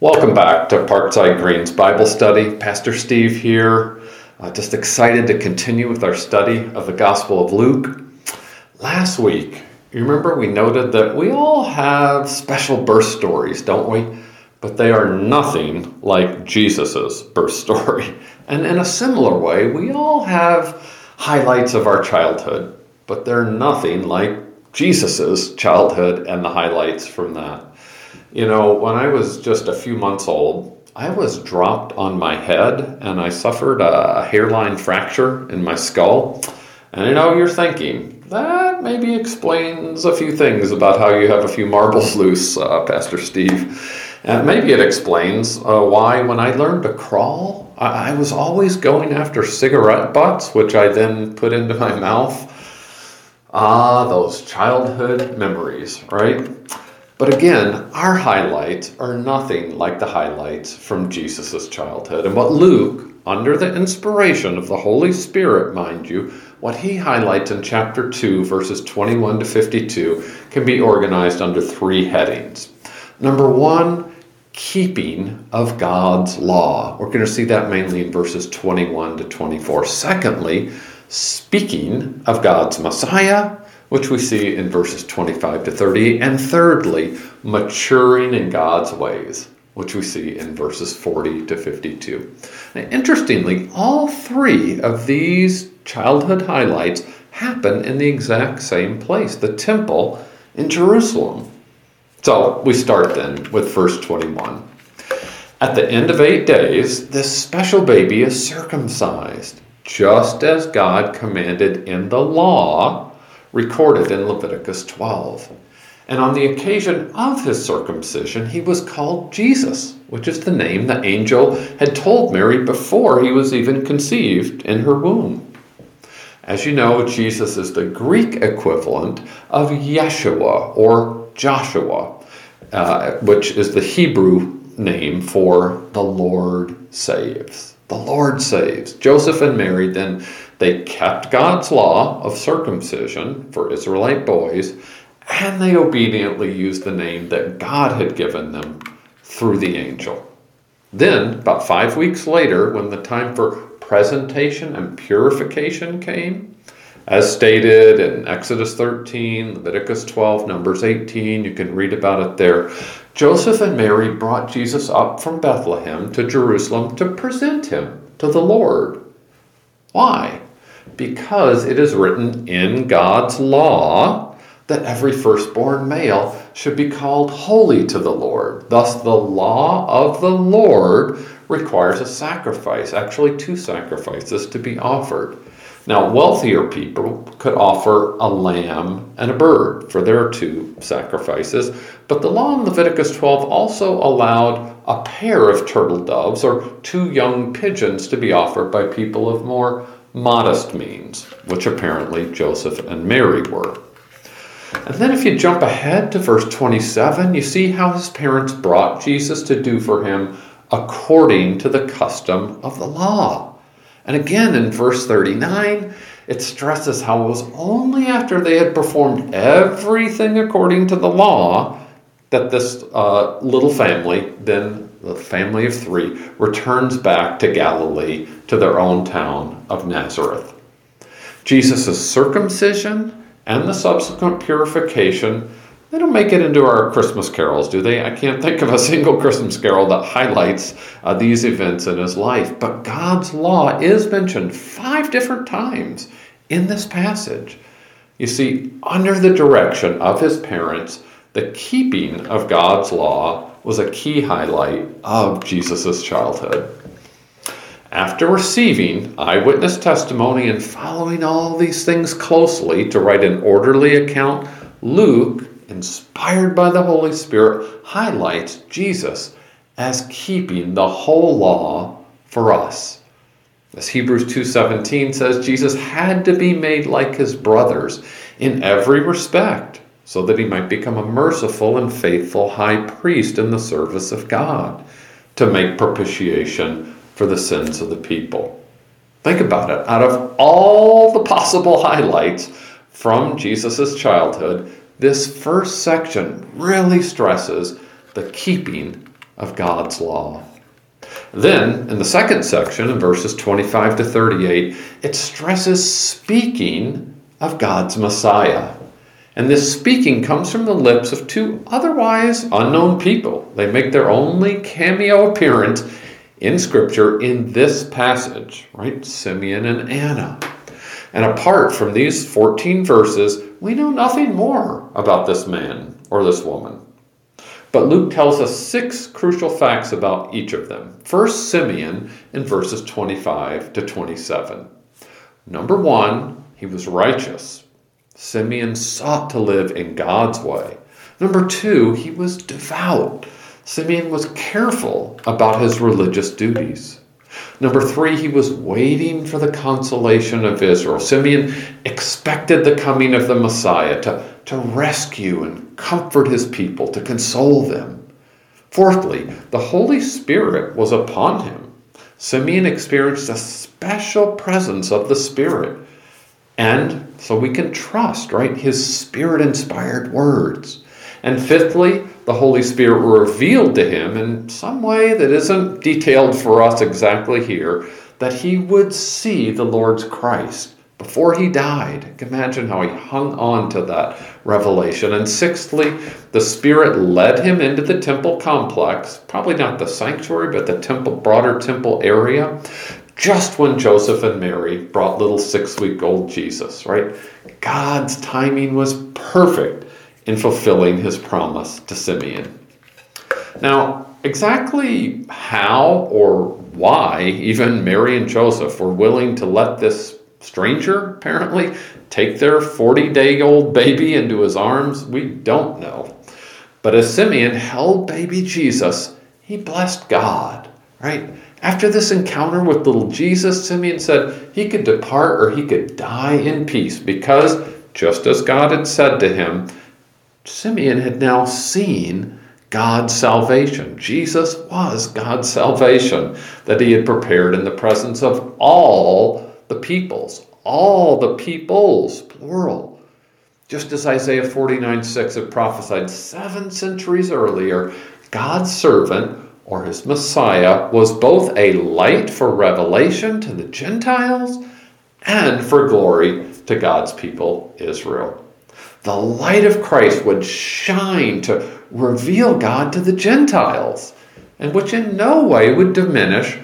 Welcome back to Parkside Green's Bible Study. Pastor Steve here. Uh, just excited to continue with our study of the Gospel of Luke. Last week, you remember we noted that we all have special birth stories, don't we? But they are nothing like Jesus' birth story. And in a similar way, we all have highlights of our childhood, but they're nothing like Jesus' childhood and the highlights from that. You know, when I was just a few months old, I was dropped on my head and I suffered a hairline fracture in my skull. And I know you're thinking, that maybe explains a few things about how you have a few marbles loose, uh, Pastor Steve. And maybe it explains uh, why, when I learned to crawl, I-, I was always going after cigarette butts, which I then put into my mouth. Ah, those childhood memories, right? But again, our highlights are nothing like the highlights from Jesus' childhood. And what Luke, under the inspiration of the Holy Spirit, mind you, what he highlights in chapter 2, verses 21 to 52, can be organized under three headings. Number one, keeping of God's law. We're going to see that mainly in verses 21 to 24. Secondly, speaking of God's Messiah which we see in verses 25 to 30. And thirdly, maturing in God's ways, which we see in verses 40 to 52. Now, interestingly, all three of these childhood highlights happen in the exact same place, the temple in Jerusalem. So we start then with verse 21. At the end of eight days, this special baby is circumcised, just as God commanded in the law recorded in Leviticus 12. And on the occasion of his circumcision, he was called Jesus, which is the name the angel had told Mary before he was even conceived in her womb. As you know, Jesus is the Greek equivalent of Yeshua or Joshua, uh, which is the Hebrew name for the Lord saves. The Lord saves. Joseph and Mary then they kept God's law of circumcision for Israelite boys, and they obediently used the name that God had given them through the angel. Then, about five weeks later, when the time for presentation and purification came, as stated in Exodus 13, Leviticus 12, Numbers 18, you can read about it there. Joseph and Mary brought Jesus up from Bethlehem to Jerusalem to present him to the Lord. Why? because it is written in God's law that every firstborn male should be called holy to the Lord. Thus, the law of the Lord requires a sacrifice, actually, two sacrifices to be offered. Now, wealthier people could offer a lamb and a bird for their two sacrifices, but the law in Leviticus 12 also allowed a pair of turtle doves or two young pigeons to be offered by people of more modest means, which apparently Joseph and Mary were. And then, if you jump ahead to verse 27, you see how his parents brought Jesus to do for him according to the custom of the law. And again, in verse 39, it stresses how it was only after they had performed everything according to the law that this uh, little family then the family of three, returns back to Galilee to their own town of Nazareth. Jesus' circumcision and the subsequent purification, they don't make it into our Christmas carols, do they? I can't think of a single Christmas carol that highlights uh, these events in his life. But God's law is mentioned five different times in this passage. You see, under the direction of his parents, the keeping of God's law was a key highlight of Jesus' childhood. After receiving eyewitness testimony and following all these things closely to write an orderly account, Luke, inspired by the Holy Spirit, highlights Jesus as keeping the whole law for us. As Hebrews 2:17 says, Jesus had to be made like his brothers in every respect so that he might become a merciful and faithful high priest in the service of God to make propitiation for the sins of the people. Think about it. Out of all the possible highlights from Jesus' childhood, this first section really stresses the keeping of God's law. Then, in the second section, in verses 25 to 38, it stresses speaking of God's Messiah. And this speaking comes from the lips of two otherwise unknown people. They make their only cameo appearance in Scripture in this passage, right? Simeon and Anna. And apart from these 14 verses, we know nothing more about this man or this woman. But Luke tells us six crucial facts about each of them. First, Simeon in verses 25 to 27. Number one, he was righteous. Simeon sought to live in God's way. Number two, he was devout. Simeon was careful about his religious duties. Number three, he was waiting for the consolation of Israel. Simeon expected the coming of the Messiah to, to rescue and comfort his people, to console them. Fourthly, the Holy Spirit was upon him. Simeon experienced a special presence of the Spirit. And so we can trust, right, his spirit inspired words. And fifthly, the Holy Spirit revealed to him in some way that isn't detailed for us exactly here that he would see the Lord's Christ before he died. Imagine how he hung on to that revelation. And sixthly, the Spirit led him into the temple complex, probably not the sanctuary, but the temple, broader temple area, just when Joseph and Mary brought little six week old Jesus, right? God's timing was perfect in fulfilling his promise to Simeon. Now, exactly how or why even Mary and Joseph were willing to let this stranger, apparently, take their 40 day old baby into his arms, we don't know. But as Simeon held baby Jesus, he blessed God, right? After this encounter with little Jesus, Simeon said he could depart or he could die in peace because, just as God had said to him, Simeon had now seen God's salvation. Jesus was God's salvation that he had prepared in the presence of all the peoples. All the peoples, plural. Just as Isaiah 49 6 had prophesied seven centuries earlier, God's servant, or his Messiah, was both a light for revelation to the Gentiles and for glory to God's people, Israel the light of Christ would shine to reveal God to the Gentiles, and which in no way would diminish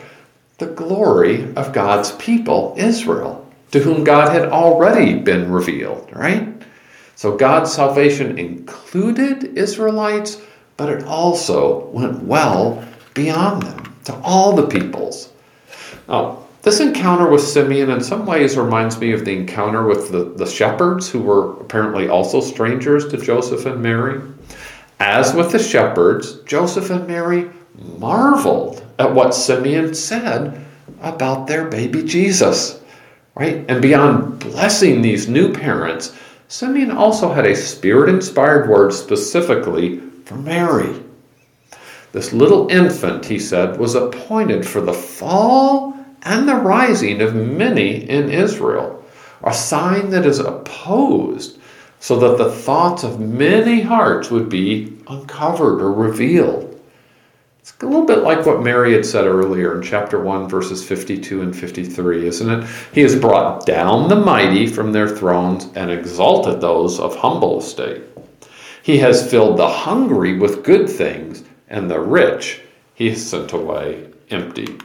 the glory of God's people, Israel, to whom God had already been revealed, right? So God's salvation included Israelites, but it also went well beyond them to all the peoples. Now, this encounter with Simeon in some ways reminds me of the encounter with the, the shepherds, who were apparently also strangers to Joseph and Mary. As with the shepherds, Joseph and Mary marveled at what Simeon said about their baby Jesus. Right? And beyond blessing these new parents, Simeon also had a spirit inspired word specifically for Mary. This little infant, he said, was appointed for the fall and the rising of many in Israel, a sign that is opposed, so that the thoughts of many hearts would be uncovered or revealed. It's a little bit like what Mary had said earlier in chapter 1, verses 52 and 53, isn't it? He has brought down the mighty from their thrones and exalted those of humble estate. He has filled the hungry with good things, and the rich he has sent away empty.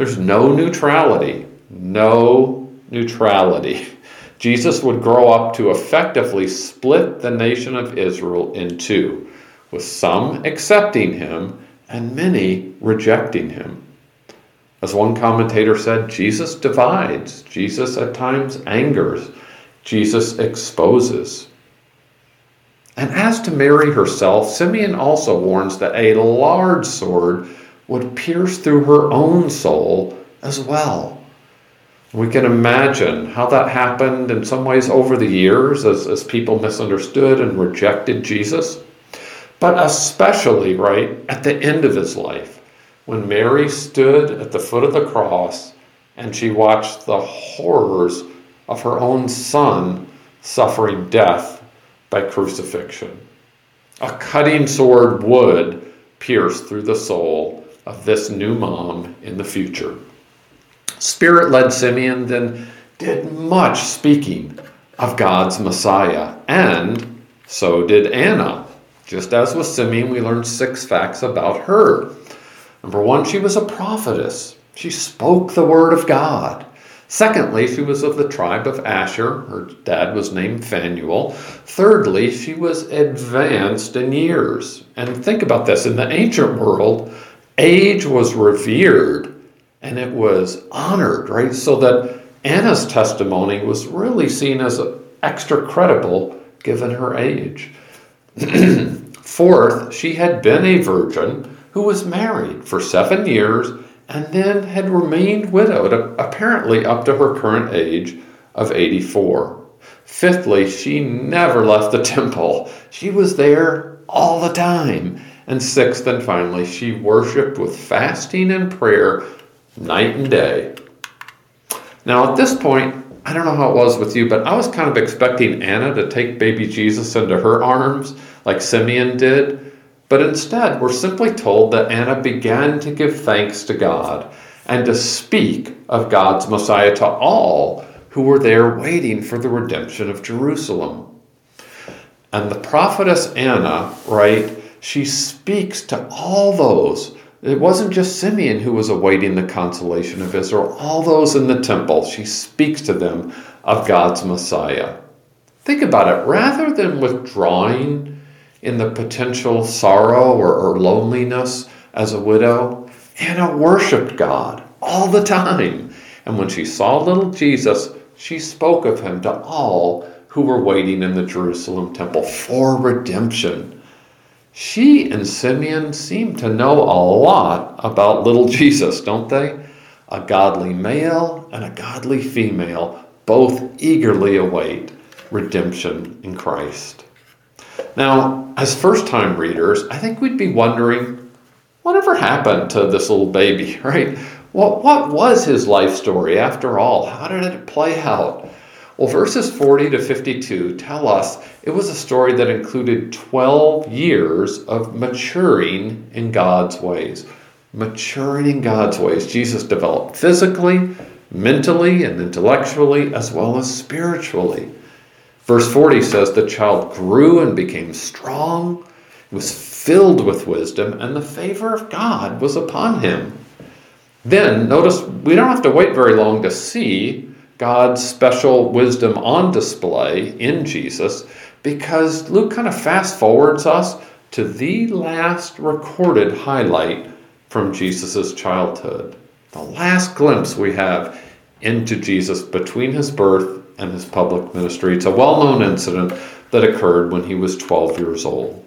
There's no neutrality. No neutrality. Jesus would grow up to effectively split the nation of Israel in two, with some accepting him and many rejecting him. As one commentator said, Jesus divides, Jesus at times angers, Jesus exposes. And as to Mary herself, Simeon also warns that a large sword would pierce through her own soul as well. We can imagine how that happened in some ways over the years as, as people misunderstood and rejected Jesus, but especially, right, at the end of his life, when Mary stood at the foot of the cross and she watched the horrors of her own son suffering death by crucifixion. A cutting sword would pierce through the soul of this new mom in the future. Spirit led Simeon then did much speaking of God's Messiah, and so did Anna. Just as with Simeon, we learned six facts about her. Number one, she was a prophetess. She spoke the word of God. Secondly, she was of the tribe of Asher. Her dad was named Phanuel. Thirdly, she was advanced in years. And think about this in the ancient world, age was revered and it was honored, right? So that Anna's testimony was really seen as extra credible given her age. Fourth, she had been a virgin who was married for seven years and then had remained widowed, apparently up to her current age of 84. Fifthly, she never left the temple. She was there all the time. And sixth and finally, she worshiped with fasting and prayer night and day. Now, at this point, I don't know how it was with you, but I was kind of expecting Anna to take baby Jesus into her arms like Simeon did. But instead, we're simply told that Anna began to give thanks to God and to speak of God's Messiah to all who were there waiting for the redemption of Jerusalem. And the prophetess Anna, right, she speaks to all those. It wasn't just Simeon who was awaiting the consolation of Israel, all those in the temple. She speaks to them of God's Messiah. Think about it. Rather than withdrawing in the potential sorrow or, or loneliness as a widow. Anna worshiped God all the time. And when she saw little Jesus, she spoke of him to all who were waiting in the Jerusalem temple for redemption. She and Simeon seem to know a lot about little Jesus, don't they? A godly male and a godly female both eagerly await redemption in Christ. Now, as first time readers, I think we'd be wondering whatever happened to this little baby, right? What, what was his life story after all? How did it play out? Well, verses 40 to 52 tell us it was a story that included 12 years of maturing in God's ways. Maturing in God's ways. Jesus developed physically, mentally, and intellectually, as well as spiritually. Verse 40 says, The child grew and became strong, was filled with wisdom, and the favor of God was upon him. Then, notice we don't have to wait very long to see God's special wisdom on display in Jesus because Luke kind of fast forwards us to the last recorded highlight from Jesus' childhood. The last glimpse we have into Jesus between his birth and his public ministry. It's a well known incident that occurred when he was 12 years old.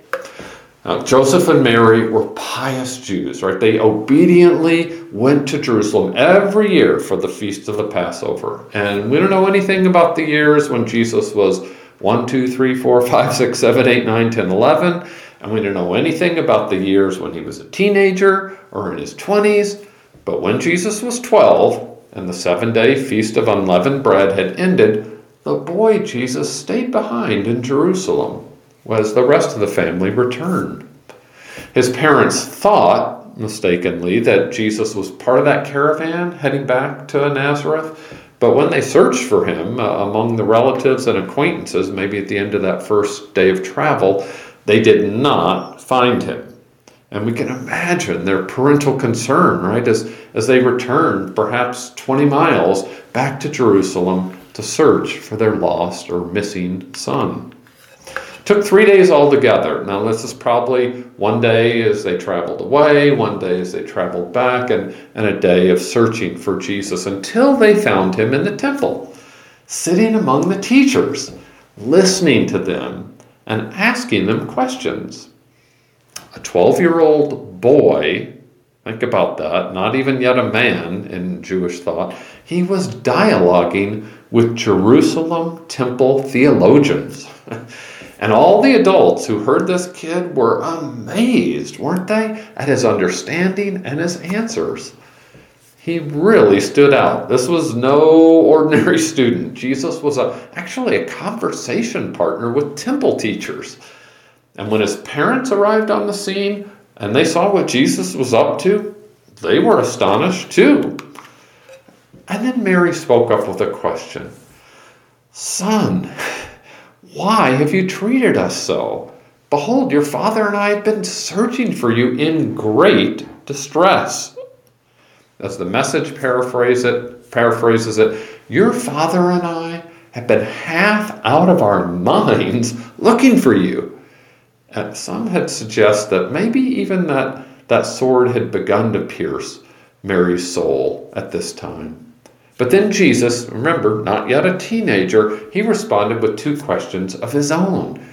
Now, Joseph and Mary were pious Jews, right? They obediently went to Jerusalem every year for the feast of the Passover. And we don't know anything about the years when Jesus was 1, 2, 3, 4, 5, 6, 7, 8, 9, 10, 11. And we don't know anything about the years when he was a teenager or in his 20s. But when Jesus was 12, and the seven day feast of unleavened bread had ended, the boy Jesus stayed behind in Jerusalem as the rest of the family returned. His parents thought, mistakenly, that Jesus was part of that caravan heading back to Nazareth. But when they searched for him uh, among the relatives and acquaintances, maybe at the end of that first day of travel, they did not find him. And we can imagine their parental concern, right, as, as they returned perhaps 20 miles back to Jerusalem to search for their lost or missing son. Took three days altogether. Now, this is probably one day as they traveled away, one day as they traveled back, and, and a day of searching for Jesus until they found him in the temple, sitting among the teachers, listening to them and asking them questions a 12 year old boy, think about that, not even yet a man in Jewish thought, he was dialoguing with Jerusalem temple theologians. and all the adults who heard this kid were amazed, weren't they, at his understanding and his answers. He really stood out. This was no ordinary student. Jesus was a, actually a conversation partner with temple teachers. And when his parents arrived on the scene, and they saw what Jesus was up to, they were astonished too. And then Mary spoke up with a question Son, why have you treated us so? Behold, your father and I have been searching for you in great distress. As the message paraphrase it, paraphrases it, your father and I have been half out of our minds looking for you. And some had suggested that maybe even that, that sword had begun to pierce Mary's soul at this time. But then Jesus, remember, not yet a teenager, he responded with two questions of his own.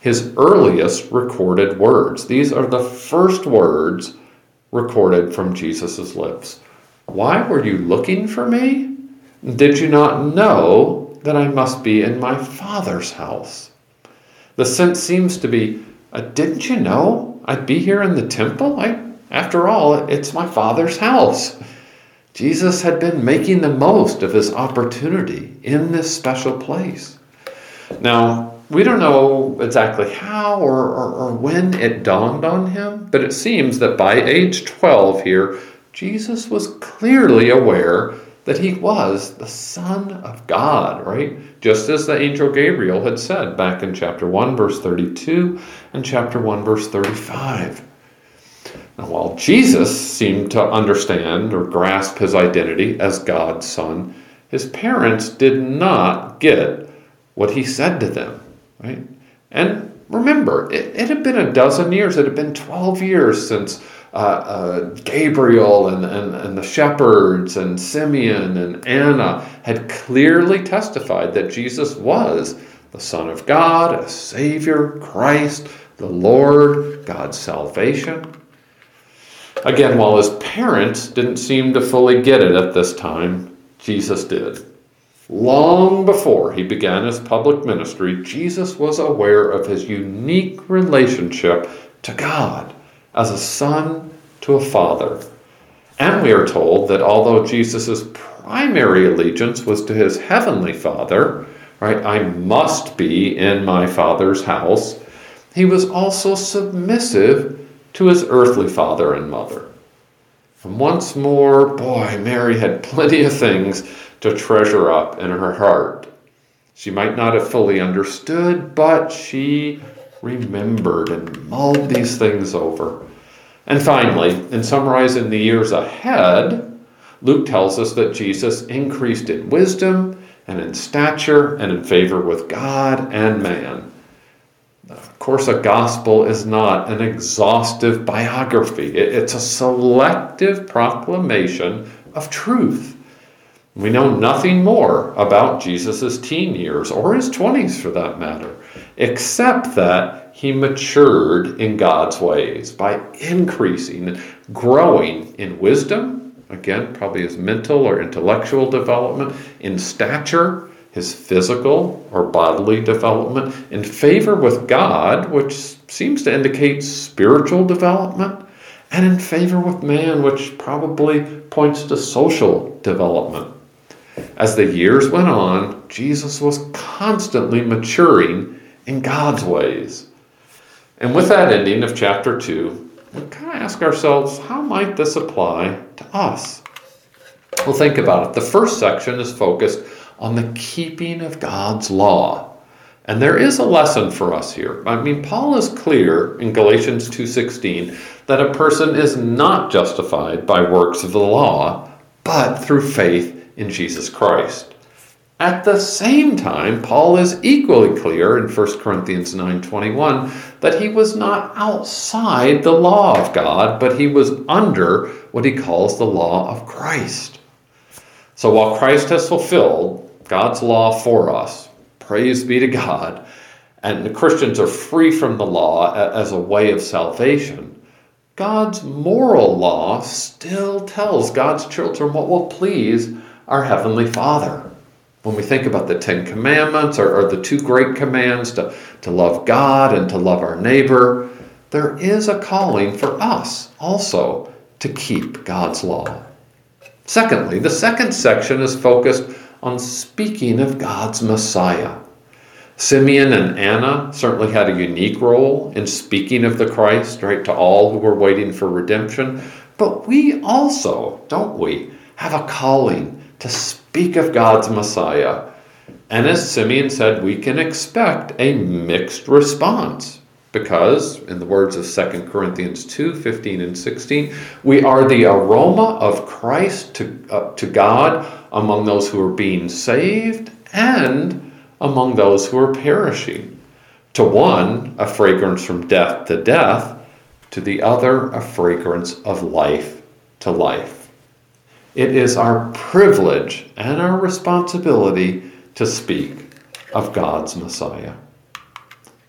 His earliest recorded words. These are the first words recorded from Jesus' lips. Why were you looking for me? Did you not know that I must be in my Father's house? The sense seems to be uh, Didn't you know I'd be here in the temple? I, after all, it's my Father's house. Jesus had been making the most of his opportunity in this special place. Now, we don't know exactly how or, or, or, when it dawned on him, but it seems that by age 12 here, Jesus was clearly aware that he was the Son of God, right? Just as the angel Gabriel had said back in chapter 1, verse 32, and chapter 1, verse 35. Now, while Jesus seemed to understand or grasp his identity as God's son, his parents did not get what he said to them, right? And remember, it, it had been a dozen years, it had been 12 years since uh, uh, Gabriel and, and, and the shepherds and Simeon and Anna had clearly testified that Jesus was the Son of God, a Savior, Christ, the Lord, God's salvation. Again, while his parents didn't seem to fully get it at this time, Jesus did. Long before he began his public ministry, Jesus was aware of his unique relationship to God as a son to a father. And we are told that although Jesus' primary allegiance was to his heavenly father, right, I must be in my father's house, he was also submissive to his earthly father and mother. And once more, boy, Mary had plenty of things to treasure up in her heart. She might not have fully understood, but she remembered and mulled these things over. And finally, in summarizing the years ahead, Luke tells us that Jesus increased in wisdom and in stature and in favor with God and man. Course, a gospel is not an exhaustive biography, it's a selective proclamation of truth. We know nothing more about Jesus' teen years, or his 20s for that matter, except that he matured in God's ways by increasing and growing in wisdom, again, probably his mental or intellectual development, in stature, his physical or bodily development, in favor with God, which seems to indicate spiritual development, and in favor with man, which probably points to social development. As the years went on, Jesus was constantly maturing in God's ways. And with that ending of chapter 2, we kind of ask ourselves how might this apply to us? Well, think about it. The first section is focused on the keeping of God's law. And there is a lesson for us here. I mean, Paul is clear in Galatians 2:16 that a person is not justified by works of the law, but through faith in Jesus Christ. At the same time, Paul is equally clear in 1 Corinthians 9:21 that he was not outside the law of God, but he was under what he calls the law of Christ. So while Christ has fulfilled God's law for us. Praise be to God. And the Christians are free from the law as a way of salvation. God's moral law still tells God's children what will please our Heavenly Father. When we think about the Ten Commandments or, or the two great commands to, to love God and to love our neighbor, there is a calling for us also to keep God's law. Secondly, the second section is focused on speaking of God's Messiah. Simeon and Anna certainly had a unique role in speaking of the Christ, right, to all who were waiting for redemption. But we also, don't we, have a calling to speak of God's Messiah. And as Simeon said, we can expect a mixed response because, in the words of 2 Corinthians 2 15 and 16, we are the aroma of Christ to, uh, to God among those who are being saved and among those who are perishing. To one, a fragrance from death to death, to the other, a fragrance of life to life. It is our privilege and our responsibility to speak of God's Messiah.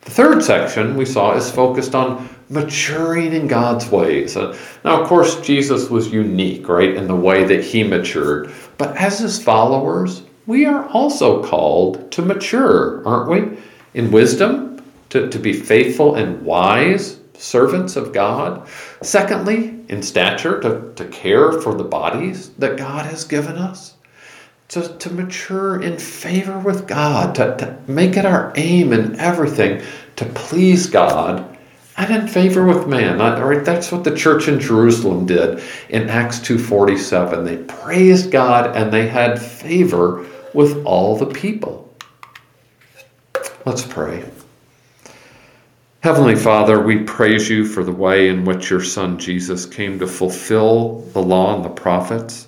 The third section we saw is focused on maturing in God's ways. Now, of course, Jesus was unique, right, in the way that he matured. But as his followers, we are also called to mature, aren't we? In wisdom, to, to be faithful and wise servants of God. Secondly, in stature, to, to care for the bodies that God has given us. To, to mature in favor with God, to, to make it our aim in everything to please God and in favor with man. Right? That's what the church in Jerusalem did in Acts 2.47. They praised God and they had favor with all the people. Let's pray. Heavenly Father, we praise you for the way in which your Son Jesus came to fulfill the law and the prophets,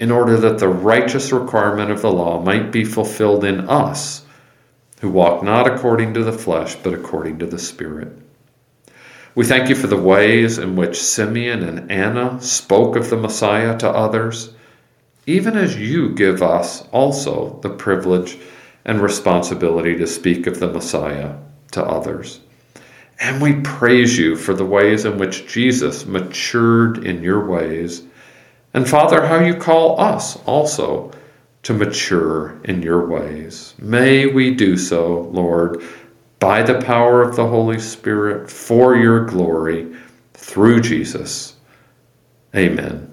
in order that the righteous requirement of the law might be fulfilled in us, who walk not according to the flesh, but according to the Spirit. We thank you for the ways in which Simeon and Anna spoke of the Messiah to others even as you give us also the privilege and responsibility to speak of the Messiah to others. And we praise you for the ways in which Jesus matured in your ways. And Father, how you call us also to mature in your ways. May we do so, Lord, by the power of the Holy Spirit for your glory through Jesus. Amen.